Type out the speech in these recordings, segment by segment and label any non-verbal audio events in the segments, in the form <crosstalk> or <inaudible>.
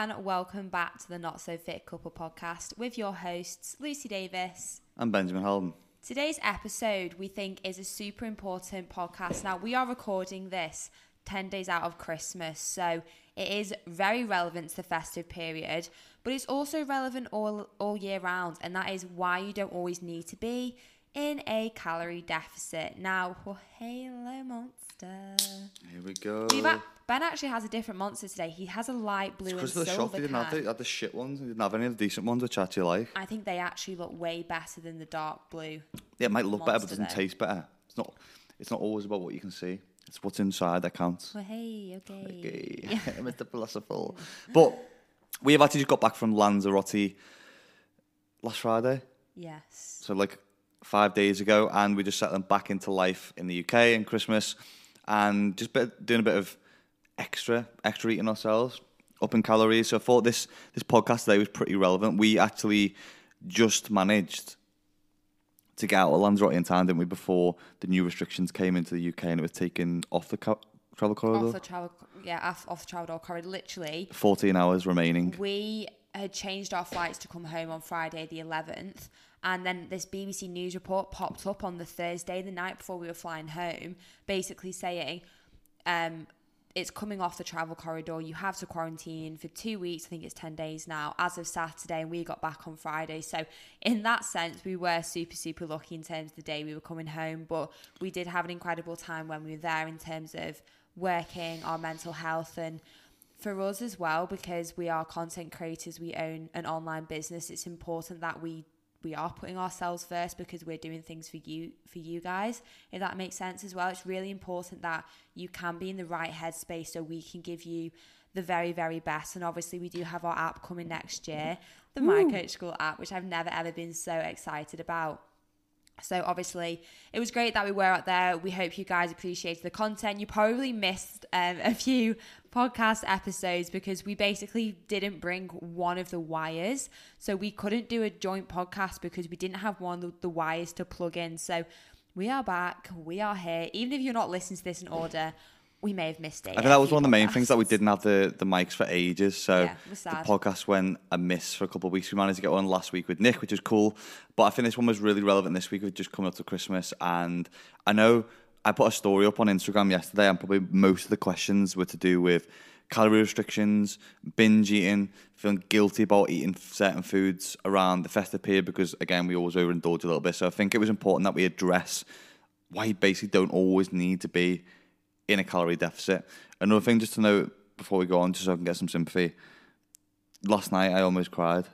and welcome back to the Not So Fit Couple podcast with your hosts, Lucy Davis. I'm Benjamin Holden. Today's episode, we think, is a super important podcast. Now, we are recording this 10 days out of Christmas, so it is very relevant to the festive period, but it's also relevant all, all year round, and that is why you don't always need to be in a calorie deficit. Now, oh, hello, monster. Here we go. Ben actually has a different monster today. He has a light blue and Because of the shop, they didn't have the, had the shit ones. They didn't have any of the decent ones, which I actually like. I think they actually look way better than the dark blue. Yeah, it might look better, but it doesn't though. taste better. It's not. It's not always about what you can see. It's what's inside that counts. Well, hey, okay. Okay, <laughs> Mr. <laughs> Philosopher. But we have actually just got back from Lanzarote last Friday, Yes. so like five days ago, and we just set them back into life in the UK and Christmas, and just bit, doing a bit of extra, extra eating ourselves, up in calories. So I thought this this podcast today was pretty relevant. We actually just managed to get out of Lanzarote in time, didn't we, before the new restrictions came into the UK and it was taken off the co- travel corridor. Off the travel, yeah, off, off the travel door corridor. Literally, 14 hours remaining. we had changed our flights to come home on Friday the 11th, and then this BBC News report popped up on the Thursday, the night before we were flying home, basically saying, um, it's coming off the travel corridor. You have to quarantine for two weeks. I think it's 10 days now, as of Saturday, and we got back on Friday. So, in that sense, we were super, super lucky in terms of the day we were coming home. But we did have an incredible time when we were there in terms of working, our mental health, and for us as well, because we are content creators, we own an online business. It's important that we we are putting ourselves first because we're doing things for you for you guys if that makes sense as well. It's really important that you can be in the right headspace so we can give you the very very best. And obviously we do have our app coming next year the my coach school app which i've never ever been so excited about so obviously, it was great that we were out there. We hope you guys appreciated the content. You probably missed um, a few podcast episodes because we basically didn't bring one of the wires, so we couldn't do a joint podcast because we didn't have one of the wires to plug in. So we are back. We are here. Even if you're not listening to this in order, we may have missed it. I think that was one of the main things that we didn't have the, the mics for ages. So Yeah, the podcast went amiss for a couple of weeks. We managed to get one last week with Nick, which is cool. But I think this one was really relevant this week. We've just come up to Christmas. And I know I put a story up on Instagram yesterday, and probably most of the questions were to do with calorie restrictions, binge eating, feeling guilty about eating certain foods around the festive period because, again, we always overindulge a little bit. So I think it was important that we address why you basically don't always need to be in a calorie deficit. Another thing just to note before we go on, just so I can get some sympathy. Last night I almost cried,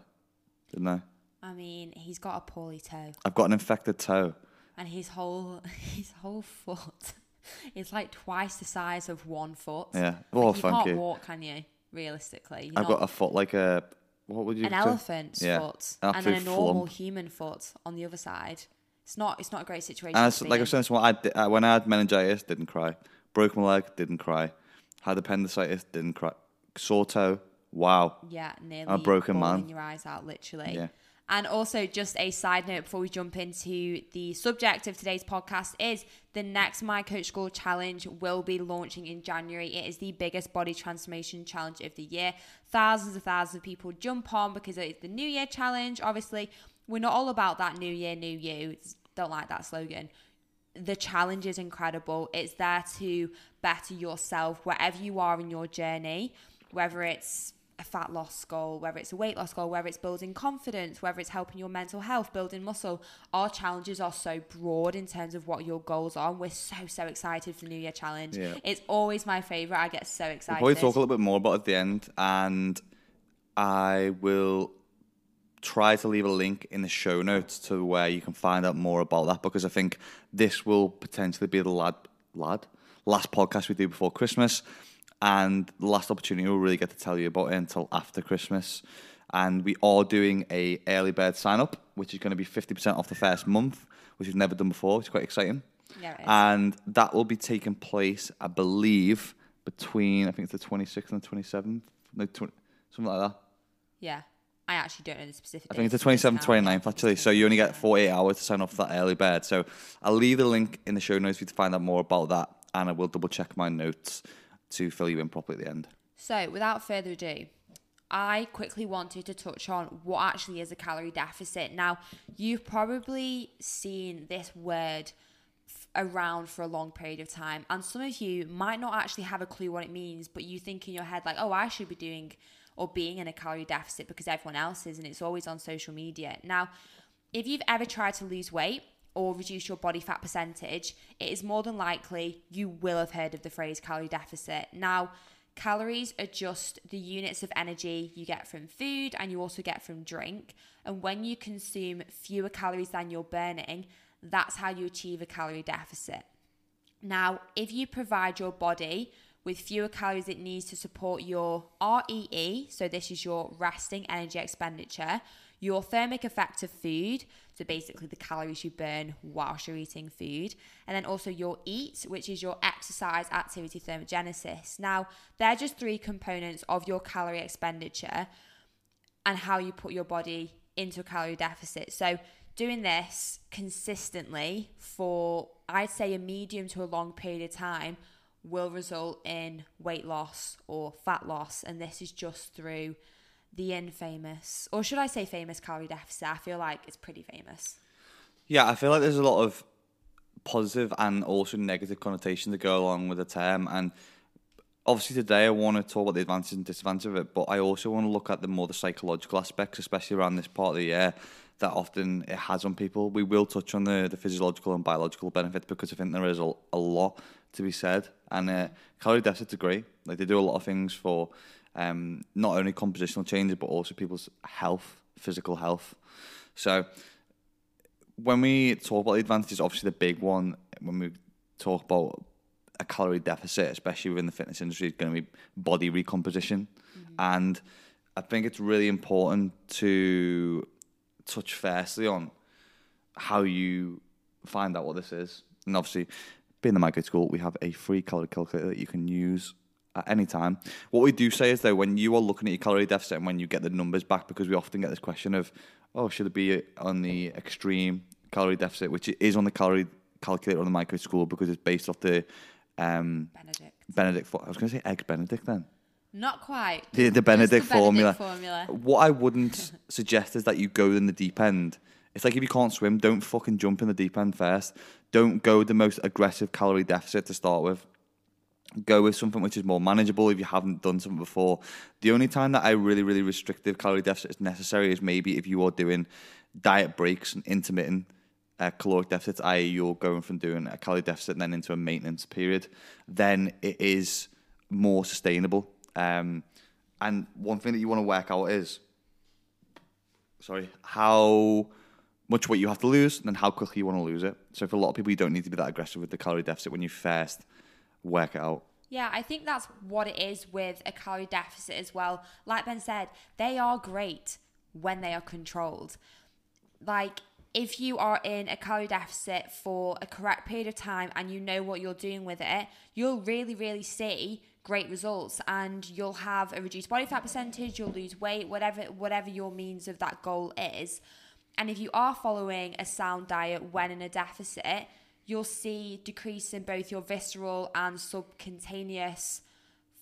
didn't I? I mean, he's got a poorly toe, I've got an infected toe. and his whole <laughs> his whole foot <laughs> is like twice the size of one foot. Yeah. Oh, Like, you thank can't you. walk, can you? Realistically, You're I've got a foot like a what would you an say? elephant's Yeah, foot, an and then a absolute normal flump. human foot on the other side. It's not. It's not a great situation. And I to s be like I in. was saying, to someone, I di- uh, when I had meningitis, didn't cry. Broke my leg, didn't cry. Had appendicitis, didn't cry. Sore toe, wow. Yeah, nearly A broken man. your eyes out, literally. Yeah. And also, just a side note before we jump into the subject of today's podcast is the next My Coach School challenge will be launching in January. It is the biggest body transformation challenge of the year. Thousands and thousands of people jump on because it's the New Year challenge. Obviously, we're not all about that New Year, New You. Don't like that slogan the challenge is incredible. It's there to better yourself wherever you are in your journey, whether it's a fat loss goal, whether it's a weight loss goal, whether it's building confidence, whether it's helping your mental health, building muscle. Our challenges are so broad in terms of what your goals are. And we're so, so excited for the New Year challenge. Yeah. It's always my favorite. I get so excited. We'll probably talk a little bit more about it at the end, and I will try to leave a link in the show notes to where you can find out more about that because I think this will potentially be the lad lad last podcast we do before Christmas, and the last opportunity we'll really get to tell you about it until after Christmas. And we are doing a early bird sign up, which is going to be fifty percent off the first month, which we've never done before. It's quite exciting. Yeah. And that will be taking place, I believe, between I think it's the 26th and the 27th, no, 20, something like that. yeah. I actually don't know the specific. I think it's the 27th, now. 29th actually. So you only get 48 hours to sign off for that early bird. So I'll leave the link in the show notes for you to find out more about that, and I will double check my notes to fill you in properly at the end. So, without further ado, I quickly wanted to touch on what actually is a calorie deficit. Now, you've probably seen this word f- around for a long period of time, and some of you might not actually have a clue what it means, but you think in your head, like, oh, I should be doing or being in a calorie deficit because everyone else is, and it's always on social media. Now, if you've ever tried to lose weight, or reduce your body fat percentage, it is more than likely you will have heard of the phrase calorie deficit. Now, Calories are just the units of energy you get from food and you also get from drink. And when you consume fewer calories than you're burning, that's how you achieve a calorie deficit. Now, if you provide your body with fewer calories it needs to support your REE, so this is your resting energy expenditure, your thermic effect of food, so basically the calories you burn whilst you're eating food, and then also your EAT, which is your exercise activity thermogenesis. Now, they're just three components of your calorie expenditure and how you put your body into a calorie deficit. So, doing this consistently for I'd say a medium to a long period of time will result in weight loss or fat loss, and this is just through the infamous, or should I say famous calorie deficit? I feel like it's pretty famous. Yeah, I feel like there's a lot of positive and also negative connotation to go along with the term. And obviously today I want to talk about the advantages and disadvantages of it, but I also want to look at the more the psychological aspects, especially around this part of the year that often it has on people. We will touch on the, the physiological and biological benefits because I think there is a, a lot to be said. And uh, calorie deficits great. Like they do a lot of things for um, not only compositional changes but also people's health, physical health. So when we talk about the advantages, obviously the big one when we talk about a calorie deficit, especially within the fitness industry, is going to be body recomposition, mm-hmm. and I think it's really important to touch firstly on how you find out what this is, and obviously, being the My Coach School, we have a free calorie calculator that you can use at any time. What we do say is though, when you are looking at your calorie deficit and when you get the numbers back, because we often get this question of, oh, should it be on the extreme calorie deficit, which is on the calorie calculator on the My Coach School because it's based off the um, Benedict. Benedict. I was going to say egg Benedict then. Not quite. The, the Benedict, the Benedict formula. formula. What I wouldn't <laughs> suggest is that you go in the deep end. It's like if you can't swim, don't fucking jump in the deep end first. Don't go the most aggressive calorie deficit to start with go with something which is more manageable if you haven't done something before. The only time that I really, really restrictive calorie deficit is necessary is maybe if you are doing diet breaks and intermittent uh, caloric deficits, i.e., you're going from doing a calorie deficit and then into a maintenance period, then it is more sustainable. Um, and one thing that you want to work out is, sorry, how much weight you have to lose and then how quickly you want to lose it. So for a lot of people, you don't need to be that aggressive with the calorie deficit when you first work it out. Yeah, I think that's what it is with a calorie deficit as well. Like Ben said, they are great when they are controlled. Like, if you are in a calorie deficit for a correct period of time and you know what you're doing with it, you'll really, really see great results and you'll have a reduced body fat percentage, you'll lose weight, whatever whatever your means of that goal is. And if you are following a sound diet when in a deficit, you'll see decrease in both your visceral and subcutaneous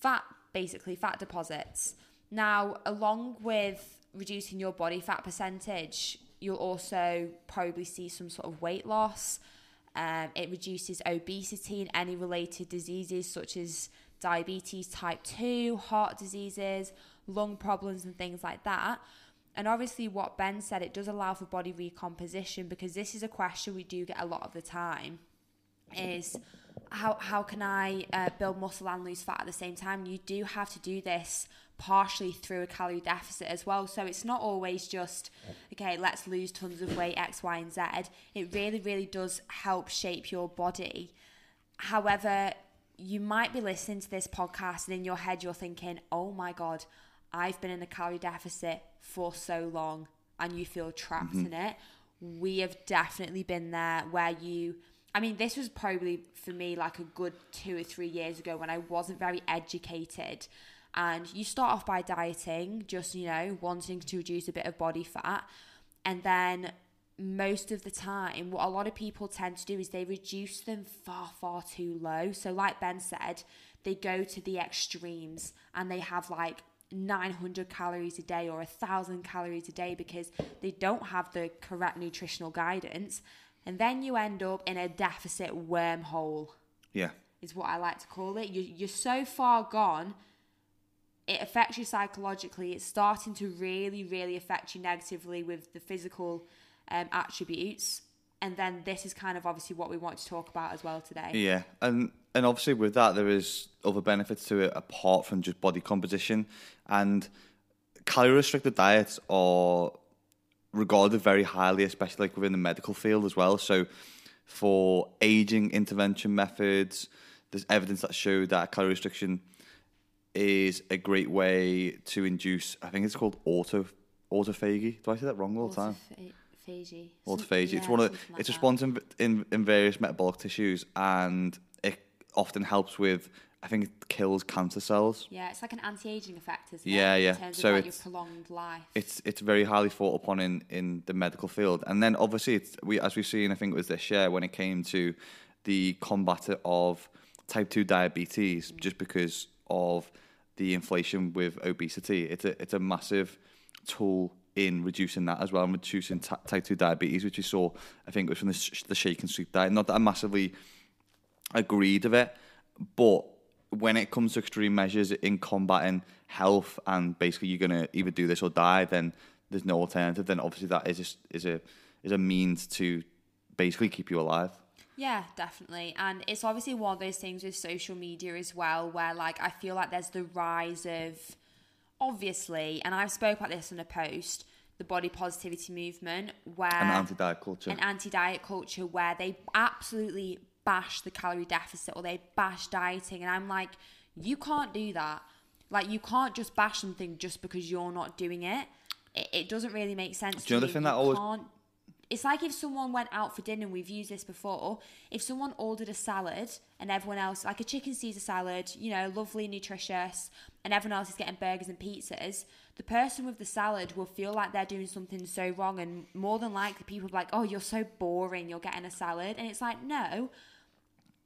fat, basically fat deposits. Now, along with reducing your body fat percentage, you'll also probably see some sort of weight loss. Um, it reduces obesity and any related diseases such as diabetes type 2, heart diseases, lung problems, and things like that. And obviously, what Ben said, it does allow for body recomposition because this is a question we do get a lot of the time. Is how how can I uh, build muscle and lose fat at the same time? You do have to do this partially through a calorie deficit as well. So it's not always just okay, let's lose tons of weight X, Y, and Z. It really, really does help shape your body. However, you might be listening to this podcast and in your head you're thinking, "Oh my god, I've been in a calorie deficit for so long and you feel trapped mm-hmm. in it. We have definitely been there where you I mean, this was probably for me like a good two or three years ago when I wasn't very educated. And you start off by dieting, just, you know, wanting to reduce a bit of body fat. And then most of the time, what a lot of people tend to do is they reduce them far, far too low. So, like Ben said, they go to the extremes and they have like 900 calories a day or 1,000 calories a day because they don't have the correct nutritional guidance. And then you end up in a deficit wormhole, Yeah. is what I like to call it. You, you're so far gone, it affects you psychologically. It's starting to really, really affect you negatively with the physical um, attributes. And then this is kind of obviously what we want to talk about as well today. Yeah, and and obviously with that there is other benefits to it apart from just body composition, and calorie restricted diets are regarded very highly, especially like within the medical field as well. So for aging intervention methods, there's evidence that show that calorie restriction is a great way to induce. I think it's called auto autophagy. Do I say that wrong all the time? Autophagy. autophagy. it's one of it's responsive in, in various metabolic tissues, and it often helps with. I think it kills cancer cells. Yeah, it's like an anti-aging effect, isn't Yeah, it? yeah. In terms So like it's- prolonged life. It's it's very highly thought upon in, in the medical field, and then obviously it's, we as we've seen, I think it was this year when it came to the combat of type two diabetes, mm. just because of the inflation with obesity. It's a it's a massive tool in reducing that as well, and reducing t- type two diabetes, which we saw. I think it was from the, sh- the shake and sweet diet. Not that I massively agreed of it, but when it comes to extreme measures in combating health and basically you're gonna either do this or die, then there's no alternative. Then obviously that is just, is a is a means to basically keep you alive. Yeah, definitely. And it's obviously one of those things with social media as well, where like I feel like there's the rise of obviously, and I've spoke about this in a post, the body positivity movement, where An anti-diet culture. an anti-diet culture where they absolutely bash the calorie deficit or they bash dieting and I'm like you can't do that like you can't just bash something just because you're not doing it it, it doesn't really make sense Do you know the thing that always- can't it's like if someone went out for dinner and we've used this before if someone ordered a salad and everyone else like a chicken caesar salad you know lovely nutritious and everyone else is getting burgers and pizzas the person with the salad will feel like they're doing something so wrong and more than likely people be like oh you're so boring you're getting a salad. And it's like no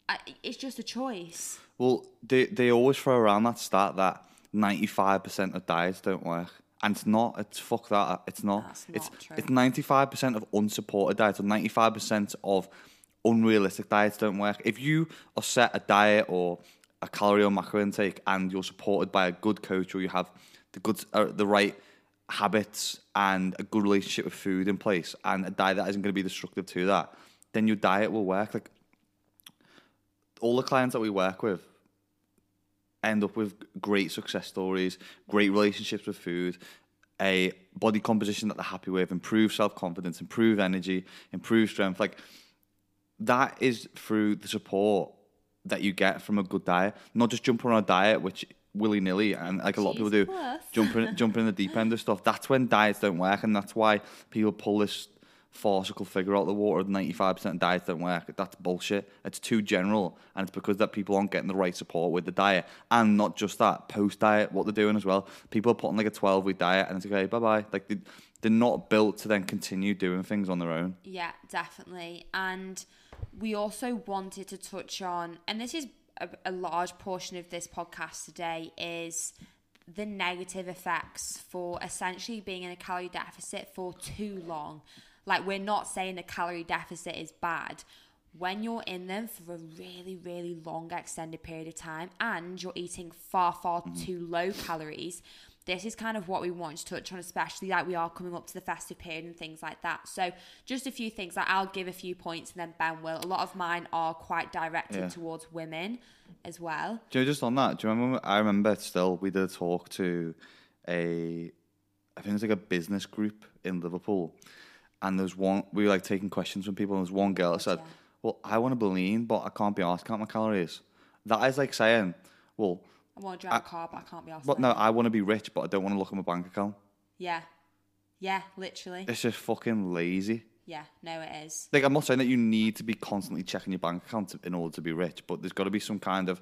I, it's just a choice. Well, they they always throw around that stat that ninety five percent of diets don't work, and it's not. It's fuck that. It's not. That's it's not true. it's ninety five percent of unsupported diets, or ninety five percent of unrealistic diets don't work. If you are set a diet or a calorie or macro intake, and you're supported by a good coach, or you have the good uh, the right habits and a good relationship with food in place, and a diet that isn't going to be destructive to that, then your diet will work. Like all the clients that we work with end up with great success stories, great relationships with food, a body composition that they're happy with, improve self confidence, improve energy, improve strength. Like that is through the support that you get from a good diet, not just jumping on a diet which willy nilly and like a lot of people do, jumping jumping in the deep end of stuff. That's when diets don't work, and that's why people pull this farcical figure out the water of 95% of diets don't work. That's bullshit. It's too general, and it's because that people aren't getting the right support with the diet, and not just that post diet, what they're doing as well. People are putting like a 12 week diet, and it's okay, bye bye. Like they, they're not built to then continue doing things on their own. Yeah, definitely. And we also wanted to touch on, and this is a, a large portion of this podcast today, is the negative effects for essentially being in a calorie deficit for too long. Like, we're not saying a calorie deficit is bad. When you're in them for a really, really long extended period of time and you're eating far, far mm-hmm. too low calories, this is kind of what we want to touch on, especially like we are coming up to the festive period and things like that. So, just a few things. Like I'll give a few points and then Ben will. A lot of mine are quite directed Yeah. towards women as well. You just on that? Do you remember? I remember still we did a talk to a, I think it was like a business group in Liverpool, and there's one we were like taking questions from people, and there's one girl that said, yeah. "Well, I want to be lean, but I can't be asked count my calories." That is like saying, "Well, I want to drive a car, but I can't be asked. but no, I want to be rich, but I don't want to look at my bank account." Yeah. Yeah, literally. It's just fucking lazy. Yeah, no, it is. Like I'm not saying that you need to be constantly checking your bank account in order to be rich, but there's got to be some kind of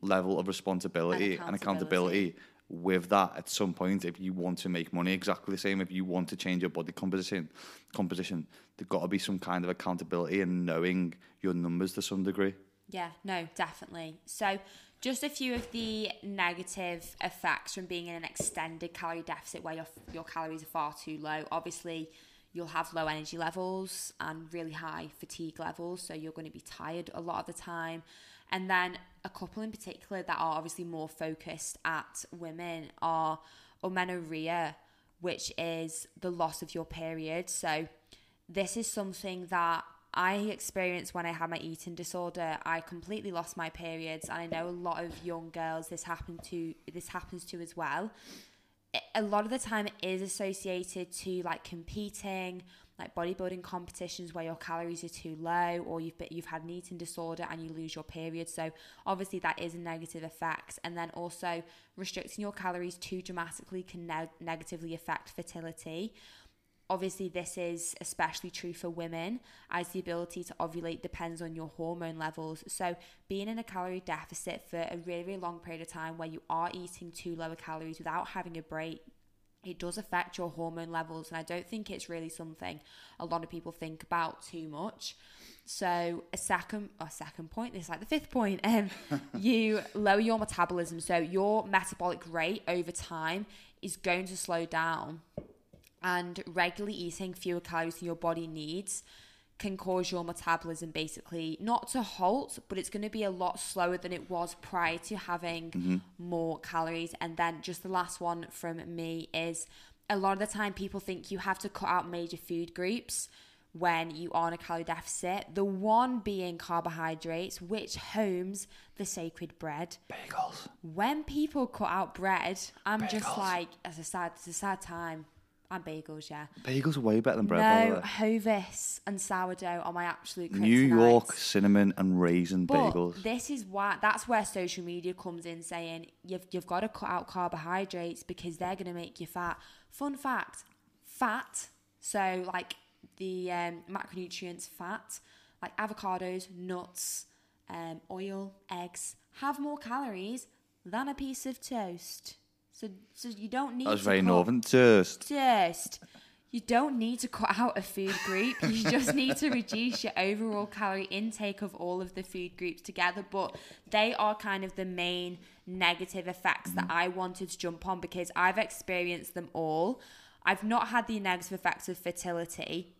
level of responsibility and accountability with that at some point if you want to make money. Exactly the same if you want to change your body composition. Composition, there's got to be some kind of accountability and knowing your numbers to some degree. Yeah, no, definitely. So, just a few of the negative effects from being in an extended calorie deficit where your your calories are far too low. Obviously, you'll have low energy levels and really high fatigue levels, so you're going to be tired a lot of the time. And then a couple in particular that are obviously more focused at women are amenorrhea, which is the loss of your period. So this is something that I experienced when I had my eating disorder. I completely lost my periods, and I know a lot of young girls this happened to. This happens to as well. A lot of the time, it is associated to like competing, like bodybuilding competitions where your calories are too low, or you've been, you've had an eating disorder and you lose your period. So obviously, that is a negative effect. And then also restricting your calories too dramatically can ne- negatively affect fertility obviously this is especially true for women as the ability to ovulate depends on your hormone levels so being in a calorie deficit for a really, really long period of time where you are eating too lower calories without having a break it does affect your hormone levels and i don't think it's really something a lot of people think about too much. So a second a second point this is like the fifth point um <laughs> you lower your metabolism. So your metabolic rate over time is going to slow down and regularly eating fewer calories than your body needs can cause your metabolism basically not to halt, but it's going to be a lot slower than it was prior to having mm-hmm. more calories. And then just the last one from me is a lot of the time people think you have to cut out major food groups when you are in a calorie deficit. The one being carbohydrates, which homes the sacred bread. Bagels. When people cut out bread, I'm Bagels. just like, it's a sad, it's a sad time. And bagels, yeah. Bagels are way better than bread. No, Hovis and sourdough are my absolute. New York cinnamon and raisin but bagels. This is why that's where social media comes in, saying you've you've got to cut out carbohydrates because they're going to make you fat. Fun fact: fat. So like the um, macronutrients, fat, like avocados, nuts, um, oil, eggs, have more calories than a piece of toast. So, so you don't need. That was to very cut, northern. Just. You don't need to cut out a food group. You just need to reduce your overall calorie intake of all of the food groups together. But they are kind of the main negative effects that mm. I wanted to jump on because I've experienced them all. I've not had the negative effects of fertility,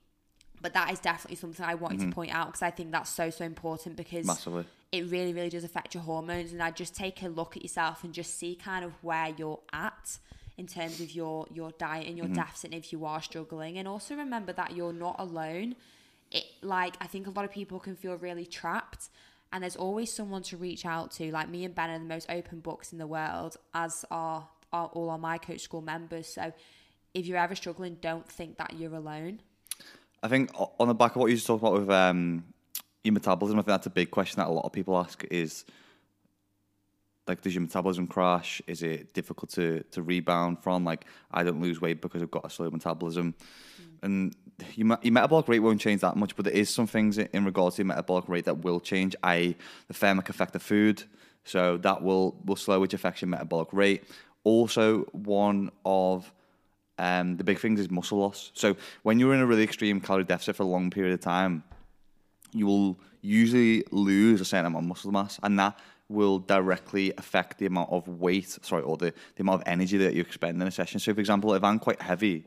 but that is definitely something I wanted Mm-hmm. to point out because I think that's so so important because Massively. it really really does affect your hormones and I just take a look at yourself and just see kind of where you're at in terms of your your diet and your Mm-hmm. deficit and if you are struggling and also remember that you're not alone it like I think a lot of people can feel really trapped and there's always someone to reach out to like me and Ben are the most open books in the world as are, are all our my coach school members so if you're ever struggling don't think that you're alone I think on the back of what you just talked about with um, your metabolism, I think that's a big question that a lot of people ask is like, does your metabolism crash? Is it difficult to, to rebound from? Like, I don't lose weight because I've got a slow metabolism. And your, your metabolic rate won't change that much, but there is some things in regards to your metabolic rate that will change, i.e., the thermic effect of food. So that will, will slow, which affects your metabolic rate. Also, one of um, the big things is muscle loss. So when you're in a really extreme calorie deficit for a long period of time, you will usually lose a certain amount of muscle mass, and that will directly affect the amount of weight, sorry, or the, the amount of energy that you expend in a session. So, for example, if I'm quite heavy,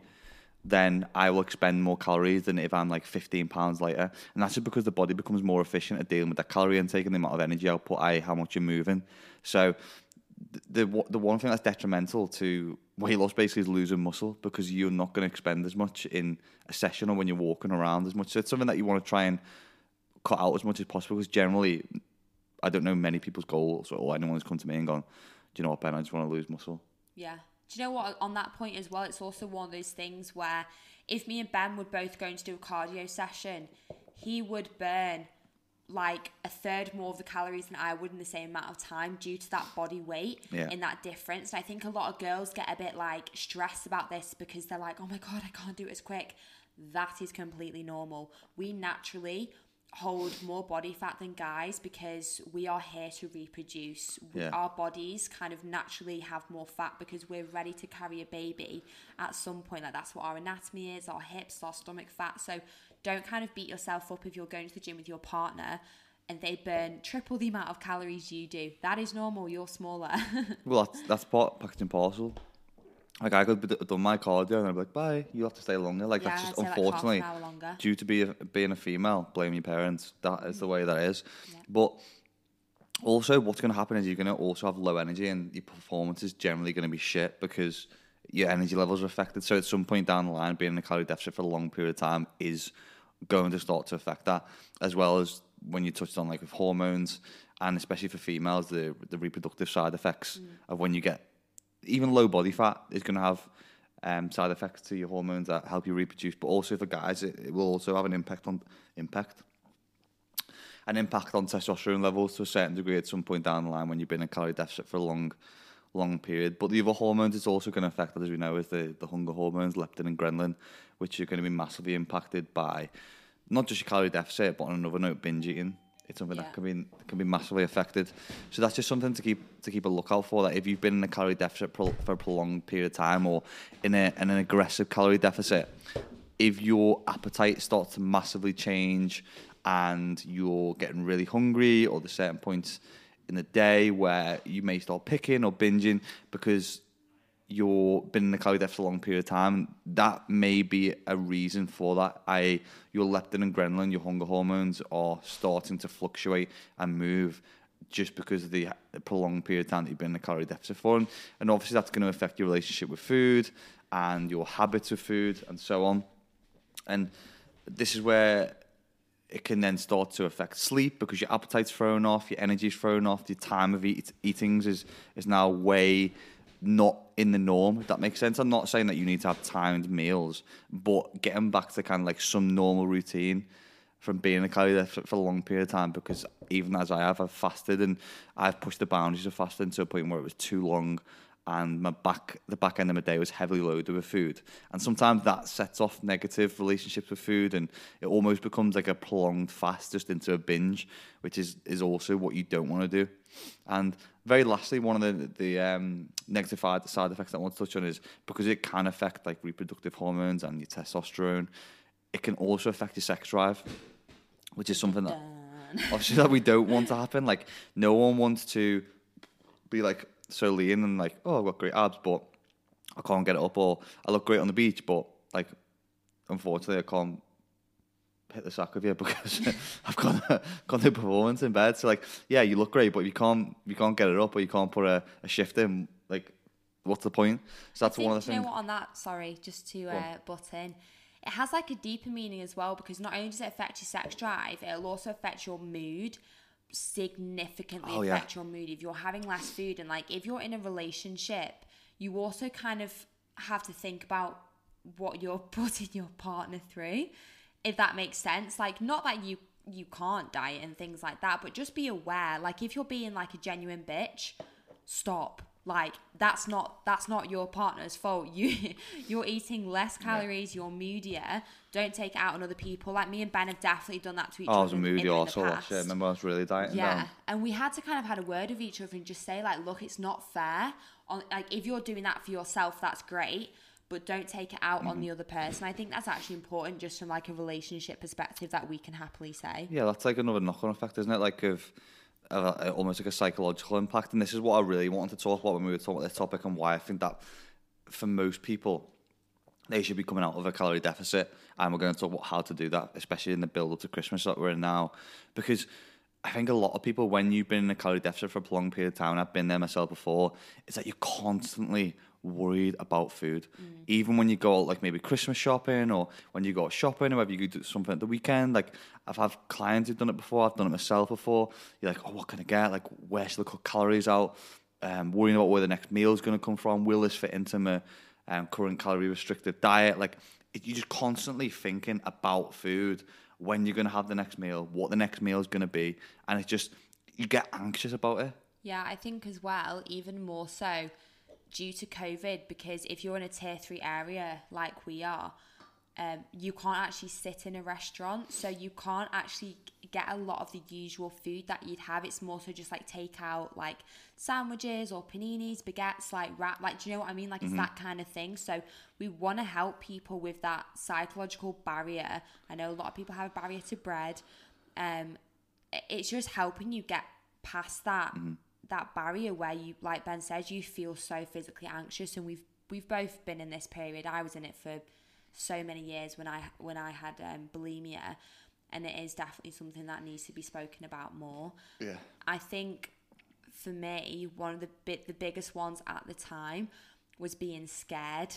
then I will expend more calories than if I'm like 15 pounds lighter. And that's just because the body becomes more efficient at dealing with that calorie intake and the amount of energy output, i.e., how much you're moving. So, the the one thing that's detrimental to weight loss basically is losing muscle because you're not going to expend as much in a session or when you're walking around as much. So it's something that you want to try and cut out as much as possible because generally, I don't know many people's goals or anyone who's come to me and gone, do you know what, Ben? I just want to lose muscle. Yeah. Do you know what? On that point as well, it's also one of those things where if me and Ben were both going to do a cardio session, he would burn like a third more of the calories than I would in the same amount of time due to that body weight Yeah. in that difference. And I think a lot of girls get a bit like stressed about this because they're like, oh my God, I can't do it as quick. That is completely normal. We naturally hold more body fat than guys because we are here to reproduce. Yeah. Our bodies kind of naturally have more fat because we're ready to carry a baby at some point. Like that's what our anatomy is, our hips, our stomach fat. So don't kind of beat yourself up if you're going to the gym with your partner and they burn triple the amount of calories you do. That is normal. You're smaller. <laughs> Well, that's that's part packaged and parcel. Like I could have done my cardio and I'd be like, bye. You have to stay longer. Like yeah, that's just I'd like unfortunately due to be a, being a female. Blame your parents. That is the mm. way that is. Yeah. But also, what's going to happen is you're going to also have low energy and your performance is generally going to be shit because your energy levels are affected. So at some point down the line, being in a calorie deficit for a long period of time is going to start to affect that, as well as when you touched on like with hormones and especially for females, the the reproductive side effects of when you get even low body fat is going to have um, side effects to your hormones that help you reproduce. But also for guys, it, it will also have an impact on impact an impact on testosterone levels to a certain degree at some point down the line when you've been in calorie deficit for a long long period. But the other hormones it's also going to affect, that as we know, is the, the hunger hormones, leptin and ghrelin, which are going to be massively impacted by not just your calorie deficit, but on another note, binge eating. It's something Yeah. that can be can be massively affected. So that's just something to keep to keep a lookout for. That if you've been in a calorie deficit pro- for a prolonged period of time, or in, a, in an aggressive calorie deficit, if your appetite starts to massively change and you're getting really hungry, or the certain points in the day where you may start picking or binging because you've been in a calorie deficit for a long period of time, that may be a reason for that. I your leptin and ghrelin, your hunger hormones, are starting to fluctuate and move just because of the prolonged period of time that you've been in a calorie deficit for. And, and obviously that's going to affect your relationship with food and your habits of food and so on. And this is where it can then start to affect sleep because your appetite's thrown off, your energy's thrown off, your time of eat, eatings is is now way not in the norm. If that makes sense. I'm not saying that you need to have timed meals, but getting back to kind of like some normal routine from being a calorie deficit for a long period of time because even as I have, I've fasted and I've pushed the boundaries of fasting to a point where it was too long and my back the back end of my day was heavily loaded with food. And sometimes that sets off negative relationships with food and it almost becomes like a prolonged fast just into a binge, which is is also what you don't want to do. And very lastly, one of the the um, negative side side effects that I want to touch on is because it can affect like reproductive hormones and your testosterone, it can also affect your sex drive, which is something that obviously that we don't want to happen. Like no one wants to be like so lean and like, oh, I've got great abs, but I can't get it up, or I look great on the beach, but like, unfortunately, I can't hit the sack with you <laughs> because <laughs> I've got got no performance in bed. So like, yeah, you look great, but you can't you can't get it up, or you can't put a, a shift in. Like, what's the point? So that's think, one of the you know things. what, on that, sorry, just to uh, butt in, it has like a deeper meaning as well because not only does it affect your sex drive, it'll also affect your mood significantly Oh, yeah. affect your mood. If you're having less food and like if you're in a relationship you also kind of have to think about what you're <laughs> putting your partner through if that makes sense. Like not that you you can't diet and things like that but just be aware. Like if you're being like a genuine bitch stop like that's not that's not your partner's fault you <laughs> you're eating less calories you're moodier don't take it out on other people like me and ben have definitely done that to each Oh, I other was a in- moody in, in the arsehole. past. Shit, remember I was really dieting Yeah, down. and we had to kind of had a word with each other and just say like, look, it's not fair. On like, if you're doing that for yourself, that's great, but don't take it out Mm-hmm. on the other person. I think that's actually important, just from like a relationship perspective, that we can happily say. Yeah, that's like another knock-on effect, isn't it? Like of a, almost like a psychological impact. And this is what I really wanted to talk about when we were talking about this topic, and why I think that for most people, they should be coming out of a calorie deficit. And we're going to talk about how to do that, especially in the build up to Christmas that we're in now, because. I think a lot of people, when you've been in a calorie deficit for a prolonged period of time, and I've been there myself before, is that you're constantly worried about food. Even when you go out, like maybe Christmas shopping or when you go shopping or whether you do something at the weekend. Like I've had clients who've done it before, I've done it myself before. You're like, oh, what can I get? Like, where should I cut calories out? Um, worrying about where the next meal is going to come from. Will this fit into my um, current calorie restricted diet? Like, it, you're just constantly thinking about food when you're going to have the next meal, what the next meal is going to be. And it's just, you get anxious about it. Yeah, I think as well, even more so due to COVID, because if you're in a tier three area like we are, um, you can't actually sit in a restaurant, so you can't actually get a lot of the usual food that you'd have. It's more so just like takeout, like sandwiches or paninis, baguettes, like wrap. Like, do you know what I mean? Like, it's that kind of thing. So we want to help people with that psychological barrier. I know a lot of people have a barrier to bread. Um, it's just helping you get past that Mm-hmm. That barrier where you like Ben said you feel so physically anxious and we've we've both been in this period I was in it for so many years when I when I had um, bulimia and it is definitely something that needs to be spoken about more Yeah. I think for me, one of the bit the biggest ones at the time was being scared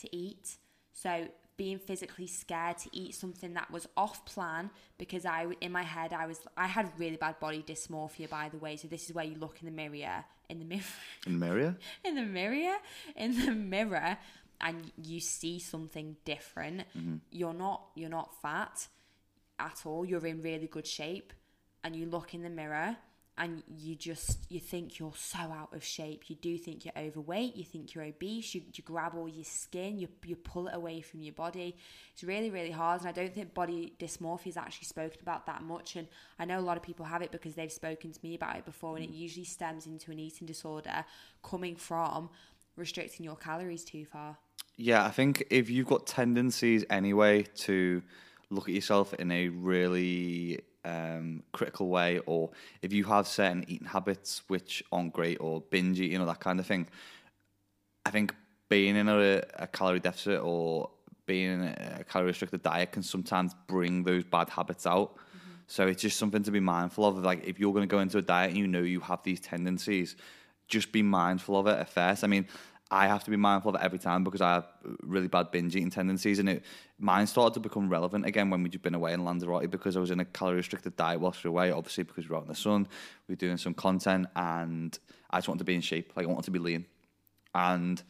to eat. So being physically scared to eat something that was off plan because I in my head I was I had really bad body dysmorphia by the way. So this is where you look in the mirror in the mirror In Maria? <laughs> in the mirror in the mirror and you see something different mm-hmm. you're not you're not fat at all you're in really good shape and you look in the mirror and you just you think you're so out of shape. You do think you're overweight. You think you're obese. You, you grab all your skin. You, you pull it away from your body. It's really really hard. And i don't think body dysmorphia is actually spoken about that much. And i know a lot of people have it because they've spoken to me about it before. And it mm. usually stems into an eating disorder coming from restricting your calories too far. Yeah, I think if you've got tendencies anyway to look at yourself in a really um, critical way, or if you have certain eating habits which aren't great, or binge eating, or that kind of thing, I think being in a, a calorie deficit or being in a calorie restricted diet can sometimes bring those bad habits out. So it's just something to be mindful of. Like if you're going to go into a diet and you know you have these tendencies, just be mindful of it at first. I mean, I have to be mindful of it every time because I have really bad binge eating tendencies, and it mine started to become relevant again when we'd been away in Lanzarote because I was in a calorie restricted diet whilst we were away. Obviously, because we were out in the sun, we were doing some content, and I just wanted to be in shape. Like I wanted to be lean, and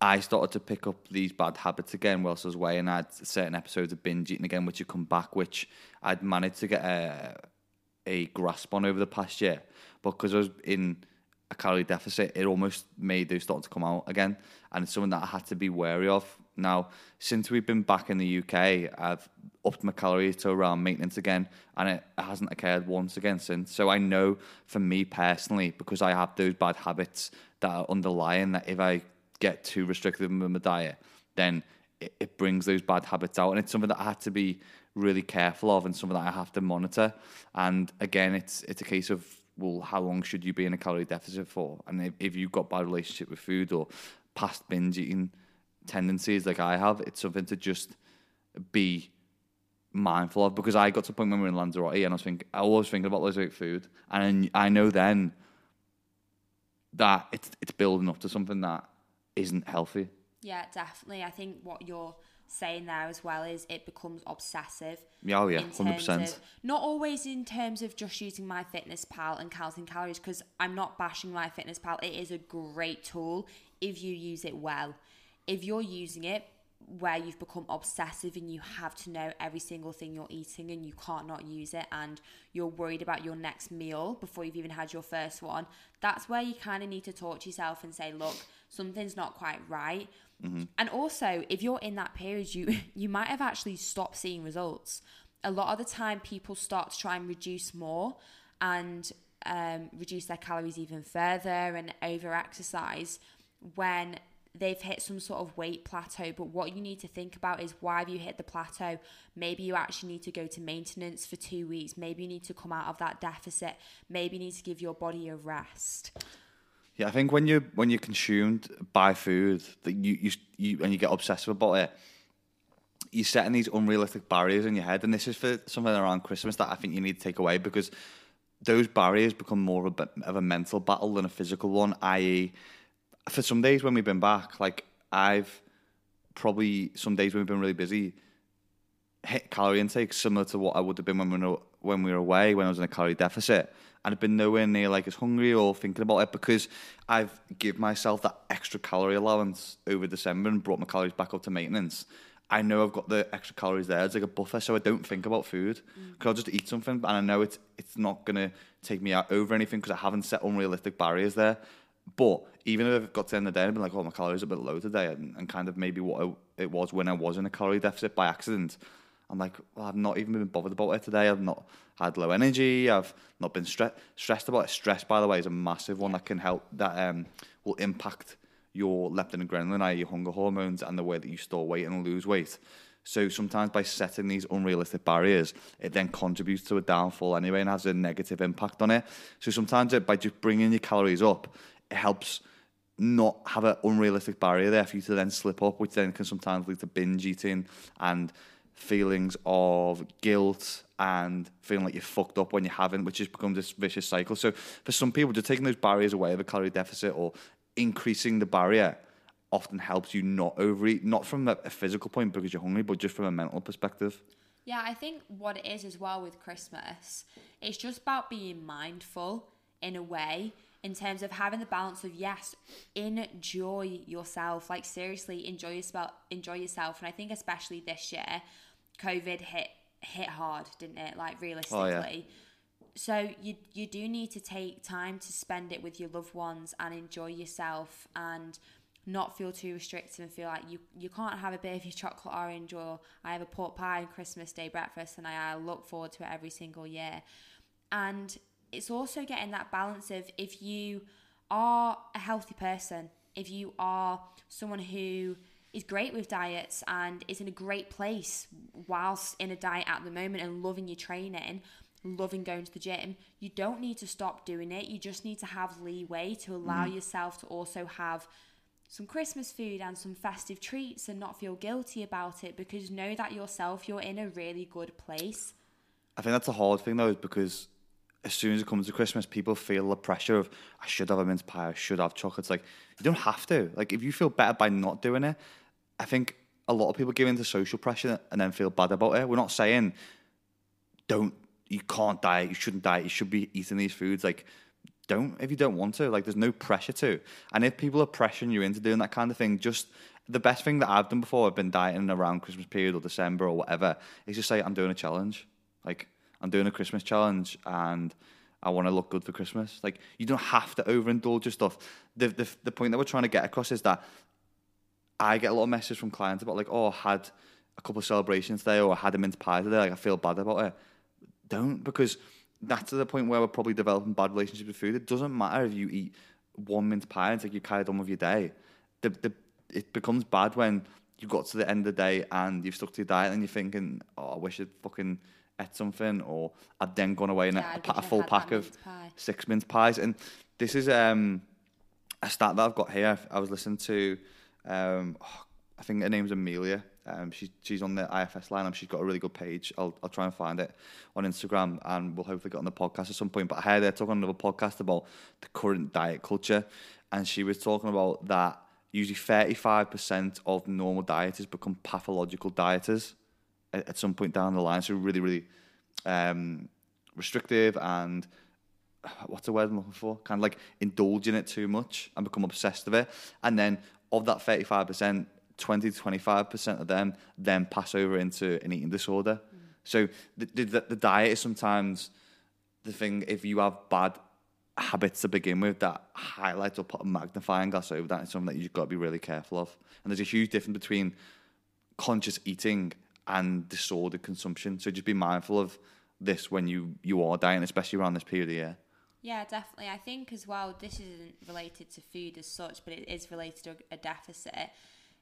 I started to pick up these bad habits again whilst I was away, and I had certain episodes of binge eating again, which had come back, which I'd managed to get a a grasp on over the past year. But because I was in a calorie deficit, it almost made those start to come out again, and it's something that I had to be wary of. Now, since we've been back in the UK, I've upped my calories to around maintenance again, and it hasn't occurred once again since. So I know for me personally, because I have those bad habits that are underlying, that if I get too restrictive with my diet, then it, it brings those bad habits out, and it's something that I had to be really careful of, and something that I have to monitor. And again, it's it's a case of well, how long should you be in a calorie deficit for? And if, if you've got bad relationship with food or past binge eating tendencies like I have, it's something to just be mindful of because I got to a point when we were in Lanzarote and I was thinking, I was thinking about loads food, and I know then that it's it's building up to something that isn't healthy. Yeah, definitely. I think what you're saying there as well is it becomes obsessive. Yeah, oh yeah, hundred percent. Not always in terms of just using MyFitnessPal and counting calories because I'm not bashing MyFitnessPal. It is a great tool if you use it well. If you're using it where you've become obsessive and you have to know every single thing you're eating and you can't not use it and you're worried about your next meal before you've even had your first one, that's where you kind of need to talk to yourself and say, look, something's not quite right. And also, if you're in that period, you <laughs> you might have actually stopped seeing results. A lot of the time, people start to try and reduce more and um, reduce their calories even further and over exercise when they've hit some sort of weight plateau. But what you need to think about is why have you hit the plateau? Maybe you actually need to go to maintenance for two weeks. Maybe you need to come out of that deficit. Maybe you need to give your body a rest. Yeah, I think when you when you're consumed by food, that you you you and you get obsessive about it, you're setting these unrealistic barriers in your head, and this is for something around Christmas that I think you need to take away because those barriers become more of a, of a mental battle than a physical one. I.e., for some days when we've been back, like I've probably some days when we've been really busy, hit calorie intake similar to what I would have been when we were when we were away when I was in a calorie deficit, and I've been nowhere near like as hungry or thinking about it because I've give myself that extra calorie allowance over December and brought my calories back up to maintenance. I know I've got the extra calories there. It's like a buffer, so I don't think about food mm. because I'll just eat something, and I know it's it's not gonna take me out over anything because I haven't set unrealistic barriers there. But even if I've got to the end of the day, I've been like, oh, my calories are a bit low today, and, and kind of maybe what I, it was when I was in a calorie deficit by accident. I'm like, well, I've not even been bothered about it today. I've not had low energy. I've not been stre- stressed about it. Stress, by the way, is a massive one that can help, that um, will impact your leptin and ghrelin, i.e. your hunger hormones, and the way that you store weight and lose weight. So sometimes by setting these unrealistic barriers, it then contributes to a downfall anyway and has a negative impact on it. So sometimes it, by just bringing your calories up, it helps not have an unrealistic barrier there for you to then slip up, which then can sometimes lead to binge eating and feelings of guilt and feeling like you're fucked up when you haven't, which just becomes this vicious cycle. So for some people, just taking those barriers away of a calorie deficit or increasing the barrier often helps you not overeat, not from a physical point because you're hungry, but just from a mental perspective. Yeah, I think what it is as well with Christmas, it's just about being mindful in a way in terms of having the balance of yes, enjoy yourself. Like seriously, enjoy yourself. Enjoy yourself. And I think especially this year, COVID hit hit hard, didn't it? Like realistically. Oh, yeah. So you you do need to take time to spend it with your loved ones and enjoy yourself and not feel too restrictive and feel like you you can't have a bit of your chocolate orange or I have a pork pie and Christmas Day breakfast and I, I look forward to it every single year. And it's also getting that balance of if you are a healthy person, if you are someone who is great with diets and is in a great place whilst in a diet at the moment and loving your training, loving going to the gym, you don't need to stop doing it. You just need to have leeway to allow mm. yourself to also have some Christmas food and some festive treats and not feel guilty about it because know that yourself, you're in a really good place. I think that's a hard thing though, is because as soon as it comes to Christmas, people feel the pressure of I should have a mince pie, I should have chocolates. Like you don't have to. Like if you feel better by not doing it, I think a lot of people give into social pressure and then feel bad about it. We're not saying don't you can't diet, you shouldn't diet, you should be eating these foods. Like don't if you don't want to. Like there's no pressure to. And if people are pressuring you into doing that kind of thing, just the best thing that I've done before, I've been dieting around Christmas period or December or whatever, is just say I'm doing a challenge. Like I'm doing a Christmas challenge and I want to look good for Christmas. Like you don't have to overindulge your stuff. The, the the point that we're trying to get across is that I get a lot of messages from clients about like, oh, I had a couple of celebrations today or I had a mince pie today. Like I feel bad about it. Don't because that's the point where we're probably developing bad relationships with food. It doesn't matter if you eat one mince pie and like you carried on with your day. The, the, it becomes bad when you got to the end of the day and you've stuck to your diet and you're thinking, oh, I wish I'd fucking ate something, or I'd then gone away and yeah, a, a full pack of six mince pies. And this is um, a stat that I've got here. I was listening to, um, oh, I think her name's Amelia. Um, she's she's on the IFS line. And she's got a really good page. I'll I'll try and find it on Instagram, and we'll hopefully get on the podcast at some point. But I heard her talking on another podcast about the current diet culture, and she was talking about that usually 35% of normal dieters become pathological dieters at, some point down the line. So really, really um, restrictive and what's the word I'm looking for? Kind of like indulging it too much and become obsessed with it. And then of that 35%, 20 to 25% of them then pass over into an eating disorder. Mm. So the, the, the diet is sometimes the thing, if you have bad habits to begin with that highlight or put a magnifying glass over that is something that you've got to be really careful of. And there's a huge difference between conscious eating and disordered consumption. So just be mindful of this when you you are dieting, especially around this period of year. Yeah, definitely. I think as well, this isn't related to food as such, but it is related to a deficit.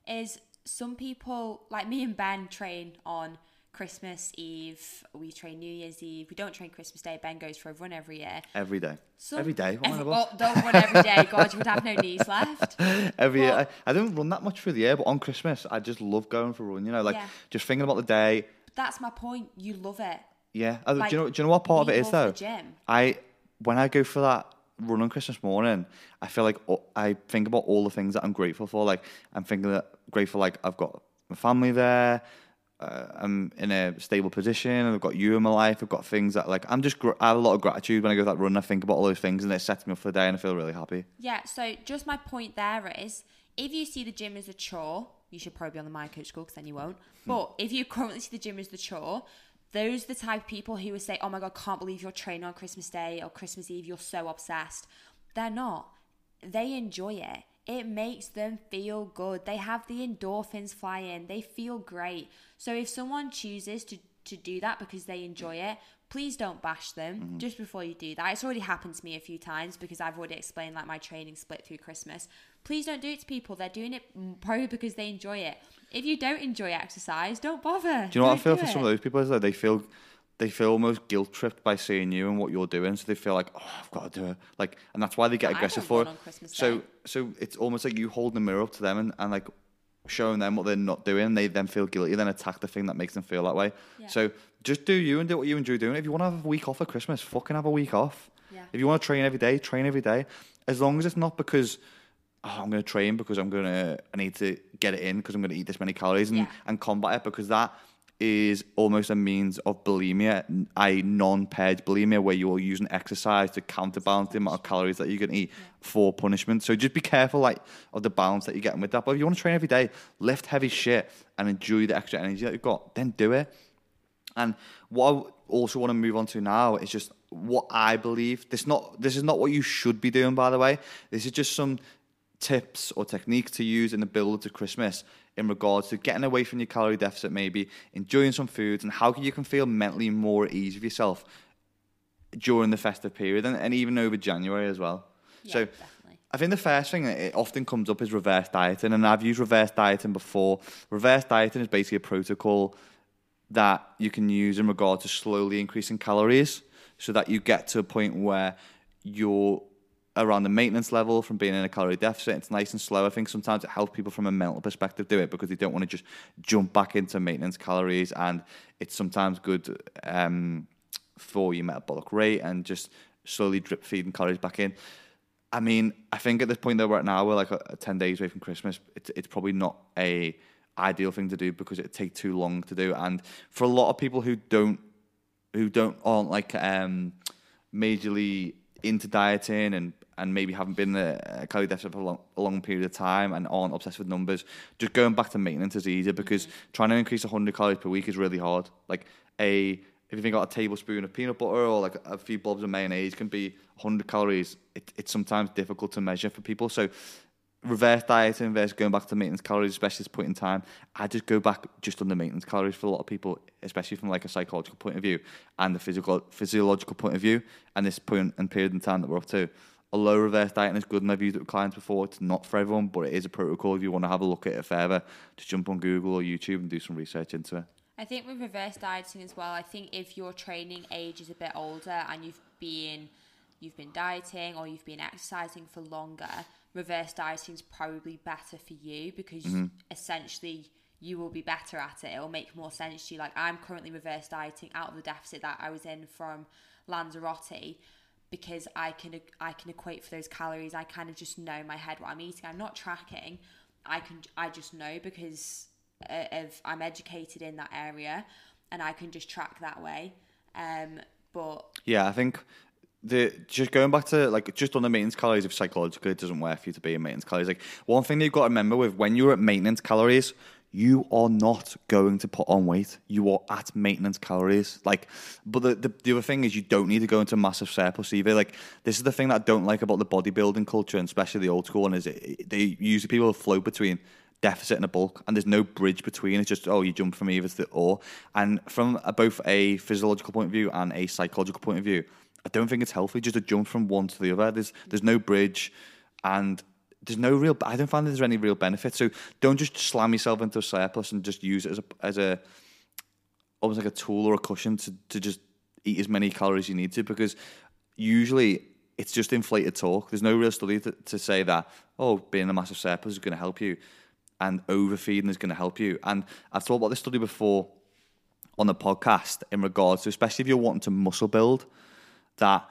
Is some people like me and Ben train on Christmas Eve, we train New Year's Eve. We don't train Christmas Day. Ben goes for a run every year. Every day. Some, every day. Every, well, don't run every day. <laughs> God, you would have no knees left. Every but, year. I, I, don't run that much through the year, but on Christmas, I just love going for a run. You know, like yeah. just thinking about the day. That's my point. You love it. Yeah. Like, do you know? Do you know what part of it is though? Gym. I when I go for that run on Christmas morning, I feel like I think about all the things that I'm grateful for. Like I'm thinking that grateful, like I've got my family there uh, I'm in a stable position and I've got you in my life. I've got things that like I'm just gr- I have a lot of gratitude when I go that run. I think about all those things and it sets me up for the day and I feel really happy. Yeah. So just my point there is, if you see the gym as a chore, you should probably be on the My Coach school because then you won't. Hmm. But if you currently see the gym as the chore, those are the type of people who would say, "Oh my god, can't believe you're training on Christmas Day or Christmas Eve. You're so obsessed." They're not. They enjoy it it makes them feel good. They have the endorphins fly in, they feel great. So if someone chooses to, to do that because they enjoy it, please don't bash them Mm-hmm. just before you do that. It's already happened to me a few times because I've already explained like my training split through Christmas. Please don't do it to people. They're doing it probably because they enjoy it. If you don't enjoy exercise, don't bother. Do you know what I Don't feel for some of those people is that they feel they feel almost guilt tripped by seeing you and what you're doing, so they feel like, oh, I've got to do it, like, and that's why they get I aggressive for it. So, so it's almost like you hold the mirror up to them and, and like showing them what they're not doing. And they then feel guilty, then attack the thing that makes them feel that way. Yeah. So just do you and do what you enjoy doing. If you want to have a week off at Christmas, fucking have a week off. Yeah. If you want to train every day, train every day. As long as it's not because oh, I'm going to train because I'm going to I need to get it in because I'm going to eat this many calories and, Yeah. and combat it because that is almost a means of bulimia, i.e. non-paired bulimia, where you're using exercise to counterbalance the amount of calories that you're going to eat for punishment. So just be careful, like, of the balance that you're getting with that. But if you want to train every day, lift heavy shit and enjoy the extra energy that you've got, then do it. And what I also want to move on to now is just what I believe. This not this is not what you should be doing, by the way. This is just some tips or techniques to use in the build to Christmas in regards to getting away from your calorie deficit, maybe enjoying some foods, and how can you can feel mentally more at ease with yourself during the festive period and, and even over January as well. Yeah, so definitely. I think the first thing that it often comes up is reverse dieting, and I've used reverse dieting before. Reverse dieting is basically a protocol that you can use in regard to slowly increasing calories so that you get to a point where you're around the maintenance level from being in a calorie deficit. It's nice and slow. I think sometimes it helps people from a mental perspective do it because they don't want to just jump back into maintenance calories, and it's sometimes good um, for your metabolic rate and just slowly drip feeding calories back in. I mean, I think at this point we're at now, we're like a, ten days away from Christmas. It's it's probably not a ideal thing to do because it'd take too long to do. And for a lot of people who don't who don't aren't like um majorly into dieting and and maybe haven't been a calorie deficit for a long, a long period of time and aren't obsessed with numbers, just going back to maintenance is easier because mm-hmm. trying to increase 100 calories per week is really hard. Like a if you think got a tablespoon of peanut butter or like a few blobs of mayonnaise can be 100 calories. It, it's sometimes difficult to measure for people. So reverse dieting versus going back to maintenance calories, especially this point in time, I just go back just on the maintenance calories for a lot of people, especially from like a psychological point of view and the physical physiological point of view, and this point and period in time that we're up to. Although reverse dieting is good and I've used it with clients before, it's not for everyone, but it is a protocol. If you want to have a look at it further, just jump on Google or YouTube and do some research into it. I think with reverse dieting as well, I think if your training age is a bit older and you've been you've been dieting or you've been exercising for longer, reverse dieting is probably better for you because essentially you will be better at it. It will make more sense to you. Like I'm currently reverse dieting out of the deficit that I was in from Lanzarote because I can I can equate for those calories. I kind of just know in my head what I'm eating. I'm not tracking. I can I just know because uh, of I'm educated in that area and I can just track that way. Um, but Yeah, I think the just going back to like just on the maintenance calories, if psychologically it doesn't work for you to be in maintenance calories, like one thing you've got to remember with when you're at maintenance calories, you are not going to put on weight. You are at maintenance calories. Like, but the, the, the other thing is you don't need to go into massive surplus either. Like, this is the thing that I don't like about the bodybuilding culture, and especially the old school one, is it- they usually people float between deficit and a bulk, and there's no bridge between. It's just oh, you jump from either to the or. And from a, both a physiological point of view and a psychological point of view, I don't think it's healthy just to jump from one to the other. There's there's no bridge, and there's no real. I don't find there's any real benefit. So don't just slam yourself into a surplus and just use it as a as a almost like a tool or a cushion to to just eat as many calories as you need to because usually it's just inflated talk. There's no real study to, to say that oh, being a massive surplus is going to help you, and overfeeding is going to help you. And I've talked about this study before on the podcast in regards to especially if you're wanting to muscle build that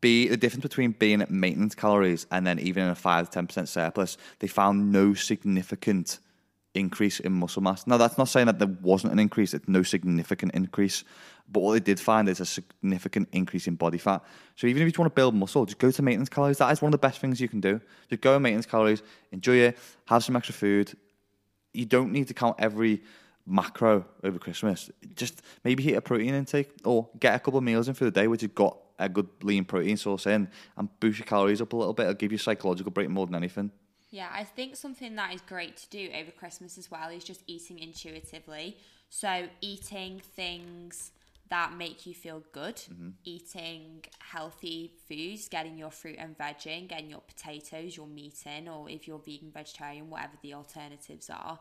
be the difference between being at maintenance calories and then even in a five to ten percent surplus, they found no significant increase in muscle mass. Now that's not saying that there wasn't an increase; it's no significant increase. But what they did find is a significant increase in body fat. So even if you just want to build muscle, just go to maintenance calories. That is one of the best things you can do. Just go to maintenance calories, enjoy it, have some extra food. You don't need to count every macro over Christmas. Just maybe hit a protein intake or get a couple of meals in for the day, which has got a good lean protein source in, and boost your calories up a little bit. It'll give you a psychological break more than anything. Yeah, I think something that is great to do over Christmas as well is just eating intuitively. So eating things that make you feel good. Mm-hmm. Eating healthy foods, getting your fruit and veg in, getting your potatoes, your meat in, or if you're vegan, vegetarian, whatever the alternatives are,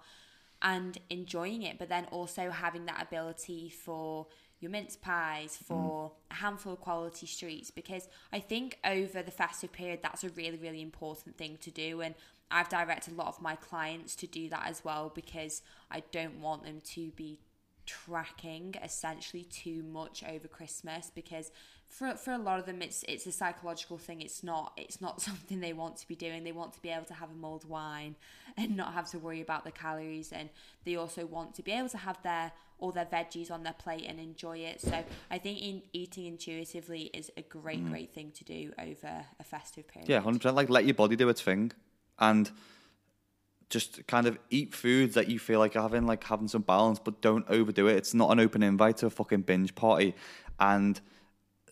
and enjoying it. But then also having that ability for your mince pies, mm. for a handful of quality streets, because I think over the festive period, that's a really, really important thing to do. And I've directed a lot of my clients to do that as well because I don't want them to be tracking essentially too much over Christmas because for for a lot of them it's it's a psychological thing. It's not it's not <laughs> something they want to be doing. They want to be able to have a mulled wine and not have to worry about the calories. And they also want to be able to have their all their veggies on their plate and enjoy it. So I think in eating intuitively is a great mm. great thing to do over a festive period. Yeah, hundred percent. Like let your body do its thing, and just kind of eat foods that you feel like having, like having some balance, but don't overdo it. It's not an open invite to a fucking binge party, and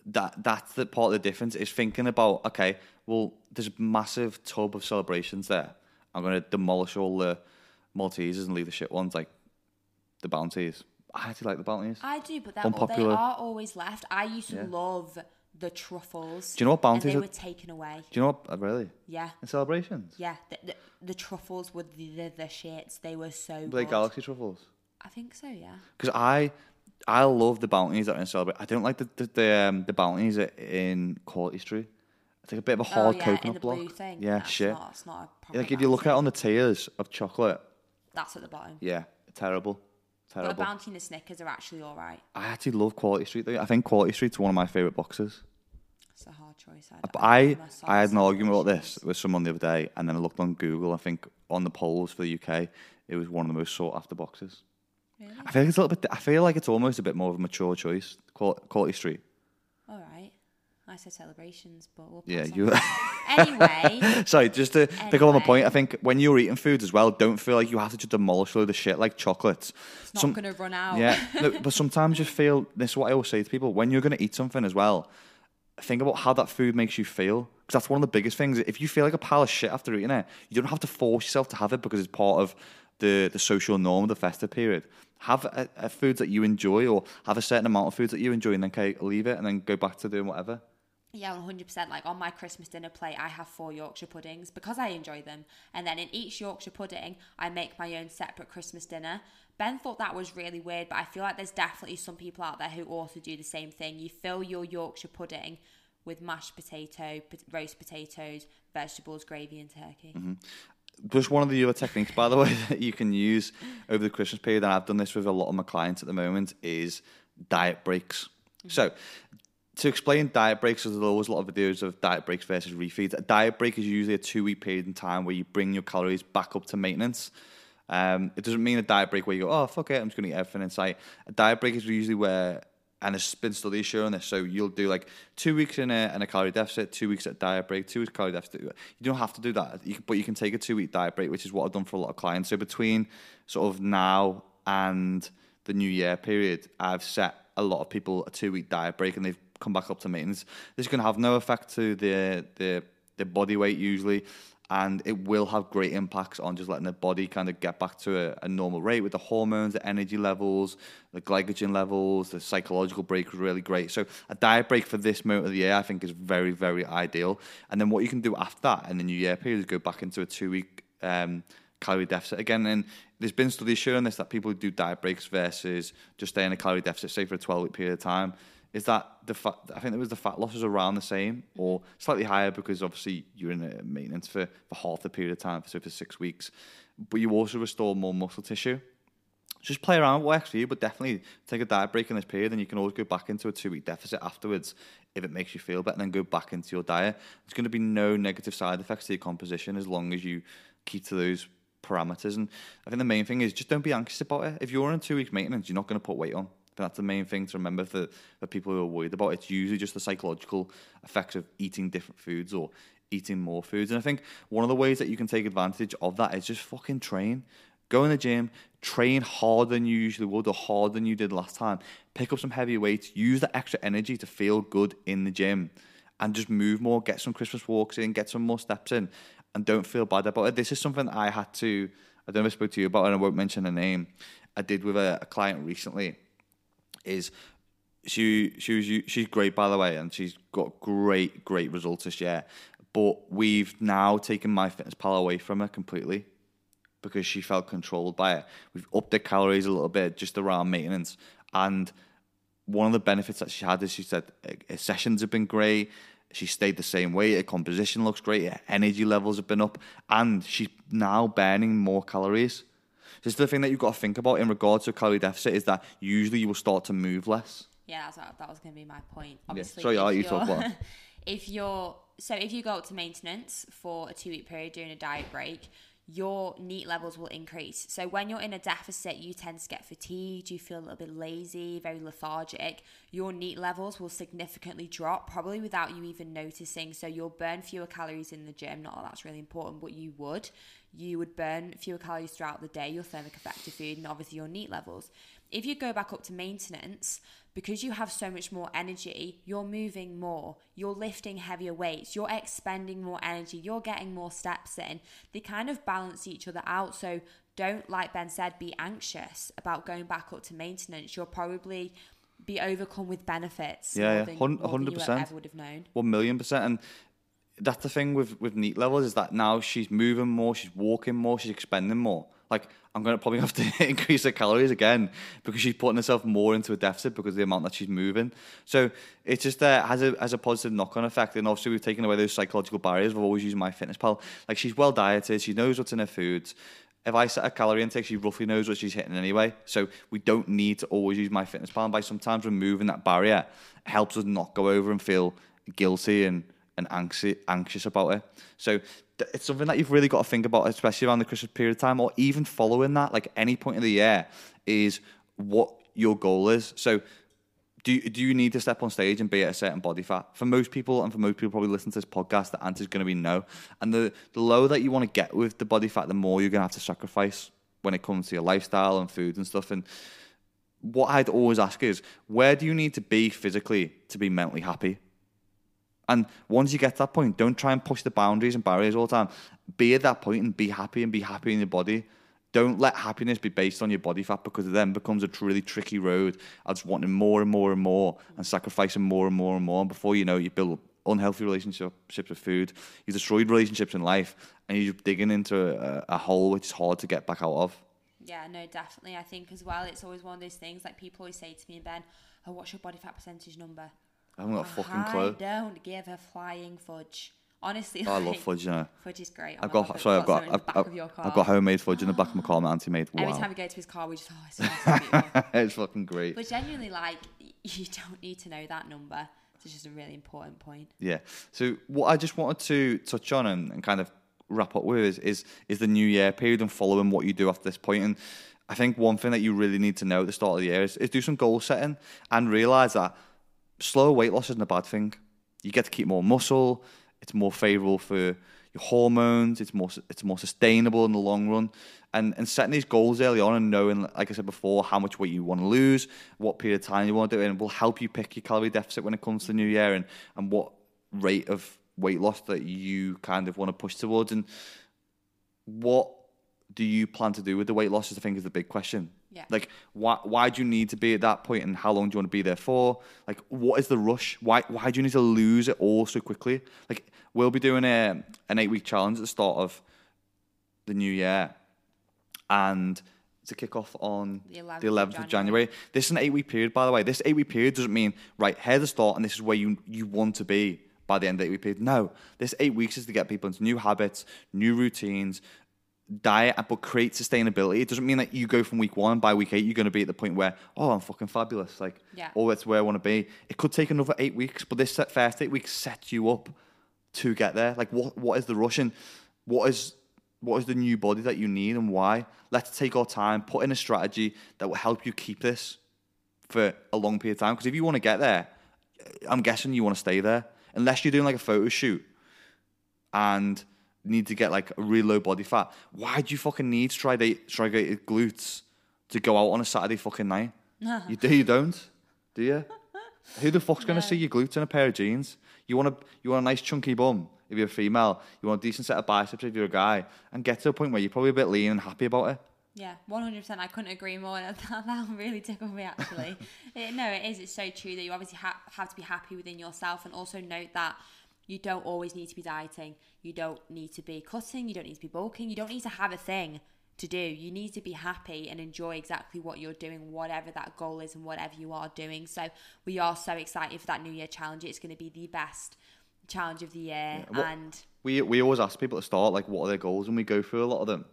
that that's the part of the difference is thinking about okay, well, there's a massive tub of celebrations there. I'm gonna demolish all the Maltesers and leave the shit ones like the bounties. I actually like the bounties. I do, but they're, Unpopular. they are always left. I used to Yeah. love the truffles. Do you know what bounties And they are- were taken away. Do you know what? uh, Really? Yeah, In celebrations? yeah. The, the, the truffles were the, the, the shits. They were so Were they good. Galaxy truffles? I think so. Yeah. because I I love the bounties that are in Celebrate. I don't like the the the, um, the bounties in Quality Street. I think a bit of a hard oh yeah, coconut block. thing. Yeah, That's shit. Not, it's not like if you look at it on the tiers of chocolate, that's at the bottom. yeah, terrible, But a terrible. bounty and a Snickers are actually all right. I actually love Quality Street. Though. I think Quality Street's one of my favorite boxes. It's a hard choice. I, But I I'm a soft I had an argument about this with someone the other day, and then I looked on Google. I think on the polls for the UK, it was one of the most sought after boxes. Really? I feel like it's a little bit. I feel like it's almost a bit more of a mature choice. Quality Street. All right. I said celebrations, but we'll Yeah, you. <laughs> Anyway, <laughs> Sorry, just to pick up on the point, I think when you're eating foods as well, don't feel like you have to just demolish a load of shit like chocolates. it's not Some- to run out. Yeah, <laughs> no, but sometimes you feel this is what I always say to people when you're going to eat something as well. Think about how that food makes you feel because that's one of the biggest things. If you feel like a pile of shit after eating it, you don't have to force yourself to have it because it's part of the the social norm of the festive period. Have a, a foods that you enjoy, or have a certain amount of foods that you enjoy, and then okay, leave it, and then go back to doing whatever. Yeah, one hundred percent. Like on my Christmas dinner plate, I have four Yorkshire puddings because I enjoy them, and then in each Yorkshire pudding, I make my own separate Christmas dinner. Ben thought that was really weird, but I feel like there's definitely some people out there who also do the same thing. You fill your Yorkshire pudding with mashed potato, roast potatoes, vegetables, gravy, and turkey. Mm-hmm. Just one of the other techniques, by the <laughs> way, that you can use over the Christmas period, and I've done this with a lot of my clients at the moment, is diet breaks. Mm-hmm. So, to explain diet breaks, there's always a lot of videos of diet breaks versus refeeds. A diet break is usually a two week period in time where you bring your calories back up to maintenance. Um, it doesn't mean a diet break where you go, oh, fuck it, I'm just going to eat everything in sight. A diet break is usually where, and there's been studies showing this, so you'll do like two weeks in a, in a calorie deficit, two weeks at diet break, two weeks calorie deficit. You don't have to do that, you, can- but you can take a two week diet break, which is what I've done for a lot of clients. So between sort of now and the new year period, I've set a lot of people a two week diet break and they've come back up to maintenance. This is to have no effect to the, the, the body weight usually, and it will have great impacts on just letting the body kind of get back to a, a normal rate with the hormones, the energy levels, the glycogen levels, the psychological break was really great. So a diet break for this moment of the year, I think, is very, very ideal. And then what you can do after that in the new year period is go back into a two week um, calorie deficit again. And there's been studies showing this that people who do diet breaks versus just stay in a calorie deficit, say for a 12 week period of time, is that the fat, I think there was the fat loss was around the same mm-hmm. or slightly higher because obviously you're in a maintenance for, for half the period of time, so for six weeks, but you also restore more muscle tissue. Just play around with what works for you, but definitely take a diet break in this period, and you can always go back into a two week deficit afterwards if it makes you feel better, and then go back into your diet. There's going to be no negative side effects to your composition as long as you keep to those parameters. And I think the main thing is just don't be anxious about it. If you're on two week maintenance, you're not going to put weight on. That's the main thing to remember for, for people who are worried about. It's usually just the psychological effects of eating different foods or eating more foods. And I think one of the ways that you can take advantage of that is just fucking train. Go in the gym, train harder than you usually would or harder than you did last time. Pick up some heavy weights, use the extra energy to feel good in the gym and just move more, get some Christmas walks in, get some more steps in, and don't feel bad about it. This is something I had to, I don't know if I spoke to you about and I won't mention a name. I did with a, a client recently, is she she was she's great by the way, and she's got great great results this year. But we've now taken MyFitnessPal away from her completely because she felt controlled by it. We've upped the calories a little bit just around maintenance, and one of the benefits that she had is she said uh, her sessions have been great. She stayed the same weight. Her composition looks great. Her energy levels have been up, and she's now burning more calories. This is the thing that you've got to think about in regards to calorie deficit is that usually you will start to move less. Yeah, that's what, that was going to be my point. Obviously, Sorry, I'll you you're- talk about <laughs> if you're so if you go up to maintenance for a two week period during a diet break, your NEAT levels will increase. So when you're in a deficit, you tend to get fatigued, you feel a little bit lazy, very lethargic. Your NEAT levels will significantly drop, probably without you even noticing. So you'll burn fewer calories in the gym. Not that that's really important, but you would. You would burn fewer calories throughout the day, your thermic effective food, and obviously your NEAT levels. If you go back up to maintenance, because you have so much more energy, you're moving more, you're lifting heavier weights, you're expending more energy, you're getting more steps in. They kind of balance each other out. So don't, like Ben said, be anxious about going back up to maintenance. You'll probably be overcome with benefits. Yeah, more yeah, than- hun- more than you 100%. ever would have known. One million percent. And that's the thing with with NEAT levels is that now she's moving more, she's walking more, she's expending more. Like I'm gonna probably <laughs> have to increase her calories again because she's putting herself more into a deficit because of the amount that she's moving. So it's just uh, has a has a positive knock on effect. And obviously we've taken away those psychological barriers. We've always used MyFitnessPal. Like she's well dieted, she knows what's in her foods. If I set a calorie intake, she roughly knows what she's hitting anyway. So we don't need to always use MyFitnessPal. By sometimes removing that barrier helps us not go over and feel guilty and and anxious anxious about it. So it's something that you've really got to think about, especially around the Christmas period of time, or even following that, like any point of the year, is what your goal is. So do you, do you need to step on stage and be at a certain body fat? For most people, and for most people probably listen to this podcast, the answer is going to be no. And the, the lower that you want to get with the body fat, the more you're going to have to sacrifice when it comes to your lifestyle and food and stuff. And what I'd always ask is, where do you need to be physically to be mentally happy? And once you get to that point, don't try and push the boundaries and barriers all the time. Be at that point and be happy and be happy in your body. Don't let happiness be based on your body fat because it then becomes a really tricky road of just wanting more and more and more and sacrificing more and more and more. And before you know, it, you build unhealthy relationships with food. You destroyed relationships in life, and you're digging into a, a hole which is hard to get back out of. Yeah, no, definitely. I think as well, it's always one of those things like people always say to me, and Ben, oh, what's your body fat percentage number? I haven't got a fucking I don't give a flying fudge. Honestly, I love fudge, you know. Fudge is great. I've got sorry, I've got I've, I've, of your car. I've got homemade fudge in the back of my car. <gasps> My auntie made. Every time we go to his car, we just oh, it smells so <laughs> beautiful. it's fucking great. But genuinely, like, you don't need to know that number. It's just a really important point. Yeah. So what I just wanted to touch on and, and kind of wrap up with is, is is the new year period and following what you do after this point. And I think one thing that you really need to know at the start of the year is, is do some goal setting and realize that slow weight loss isn't a bad thing. You get to keep more muscle. It's more favorable for your hormones. It's more it's more sustainable in the long run. And and setting these goals early on and knowing, like I said before, how much weight you want to lose, what period of time you want to do it, and will help you pick your calorie deficit when it comes to the new year and and what rate of weight loss that you kind of want to push towards and what do you plan to do with the weight loss is I think is the big question. Yeah. Like why why do you need to be at that point and how long do you want to be there for? Like what is the rush? Why why do you need to lose it all so quickly? Like we'll be doing a an eight week challenge at the start of the new year and to kick off on The 11th the of 11th of January. This is an eight week period, by the way. This eight week period doesn't mean, right, here's the start and this is where you, you want to be by the end of the eight week period. No, this eight weeks is to get people into new habits, new routines, diet, but create sustainability. It doesn't mean that you go from week one by week eight, you're going to be at the point where, oh, I'm fucking fabulous. Like, Yeah. oh, that's where I want to be. It could take another eight weeks, but this set- first eight weeks sets you up to get there. Like, what what is the rush and what is what is the new body that you need and why? Let's take our time, put in a strategy that will help you keep this for a long period of time. Because if you want to get there, I'm guessing you want to stay there. Unless you're doing like a photo shoot and need to get like a really low body fat. Why do you fucking need striated, striated glutes to go out on a Saturday fucking night? <laughs> you do, you don't, do you? <laughs> Who the fuck's gonna No. see your glutes in a pair of jeans? You want a you want a nice chunky bum if you're a female. You want a decent set of biceps if you're a guy, and get to a point where you're probably a bit lean and happy about it. Yeah, one hundred percent. I couldn't agree more. <laughs> That that really tickled me actually. it, no, it is. It's so true that you obviously ha- have to be happy within yourself, and also note that you don't always need to be dieting. You don't need to be cutting. You don't need to be bulking. You don't need to have a thing to do. You need to be happy and enjoy exactly what you're doing, whatever that goal is, and whatever you are doing. So we are so excited for that New Year challenge. It's going to be the best challenge of the year, Yeah, what- and we we always ask people to start like what are their goals and we go through a lot of them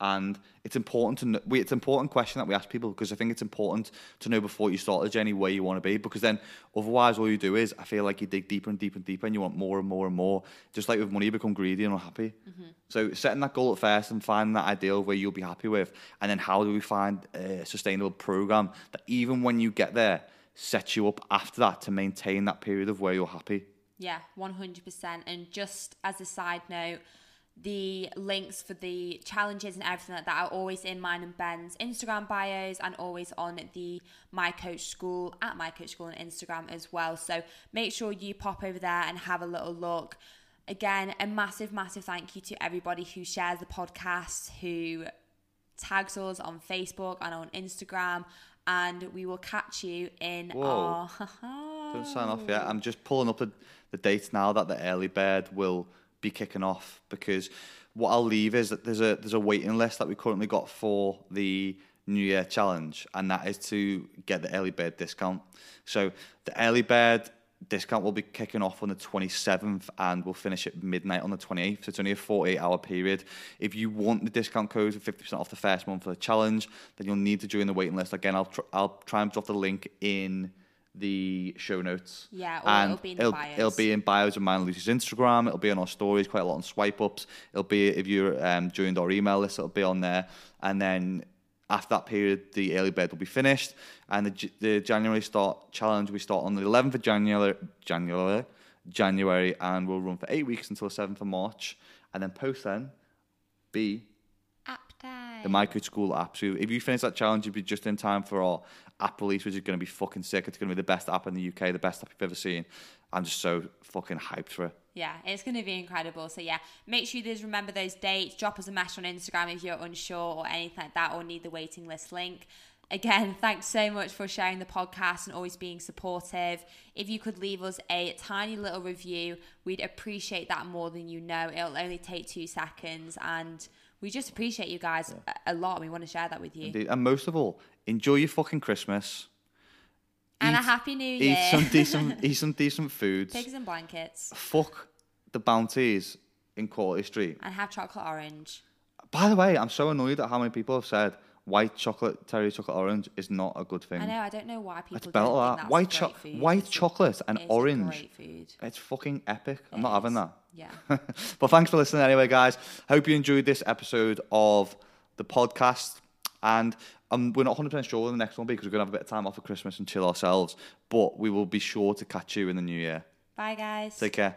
and it's important to know, we, it's an important question that we ask people because I think it's important to know before you start the journey where you want to be because then otherwise all you do is I feel like you dig deeper and deeper and deeper and you want more and more and more just like with money you become greedy and unhappy. Mm-hmm. So setting that goal at first and finding that ideal where you'll be happy with and then how do we find a sustainable program that even when you get there sets you up after that to maintain that period of where you're happy? Yeah, 100%. And just as a side note, the links for the challenges and everything like that are always in mine and Ben's Instagram bios and always on the My Coach School at My Coach School on Instagram as well. So make sure you pop over there and have a little look. Again, a massive, massive thank you to everybody who shares the podcast, who tags us on Facebook and on Instagram. And we will catch you in Whoa. our. Don't sign off <laughs> yet. I'm just pulling up the, the dates now that the early bird will be kicking off because what I'll leave is that there's a there's a waiting list that we currently got for the New Year challenge, and that is to get the early bird discount. So the early bird discount will be kicking off on the 27th and we'll finish at midnight on the 28th. So it's only a 48 hour period. If you want the discount code for 50% off the first month for the challenge, then you'll need to join the waiting list. Again, I'll tr- I'll try and drop the link in the show notes. Yeah, or and it'll be in the it'll, bios. it'll be in bios of mine and Lucy's Instagram. It'll be on our stories, quite a lot on swipe ups. It'll be if you're um, joined our email list, it'll be on there. And then after that period, the early bird will be finished, and the, the January start challenge we start on the 11th of January, January, January, and we'll run for eight weeks until the 7th of March, and then post then be the My Coach School app. So if you finish that challenge, you'll be just in time for our app release, which is going to be fucking sick. It's going to be the best app in the UK, the best app you've ever seen. I'm just so fucking hyped for it. Yeah, it's going to be incredible. So yeah, make sure you just remember those dates. Drop us a message on Instagram if you're unsure or anything like that, or need the waiting list link. Again, <laughs> thanks so much for sharing the podcast and always being supportive. If you could leave us a tiny little review, we'd appreciate that more than you know. It'll only take two seconds, and we just appreciate you guys a a lot. We want to share that with you. Indeed. And most of all, enjoy your fucking Christmas. And a happy new year. Eat some decent, <laughs> eat some decent foods. Pigs and blankets, Fuck the bounties in Quality Street. and have chocolate orange. By the way, I'm so annoyed at how many people have said white chocolate, terry chocolate orange is not a good thing. I know. I don't know why people battle think that. that's White, cho- white chocolate and orange. It's fucking epic. I'm not having that. Yeah. <laughs> but thanks for listening anyway, guys. Hope you enjoyed this episode of the podcast. And um, we're not 100% sure on the next one will be because we're going to have a bit of time off for Christmas and chill ourselves. But we will be sure to catch you in the new year. Bye, guys. Take care.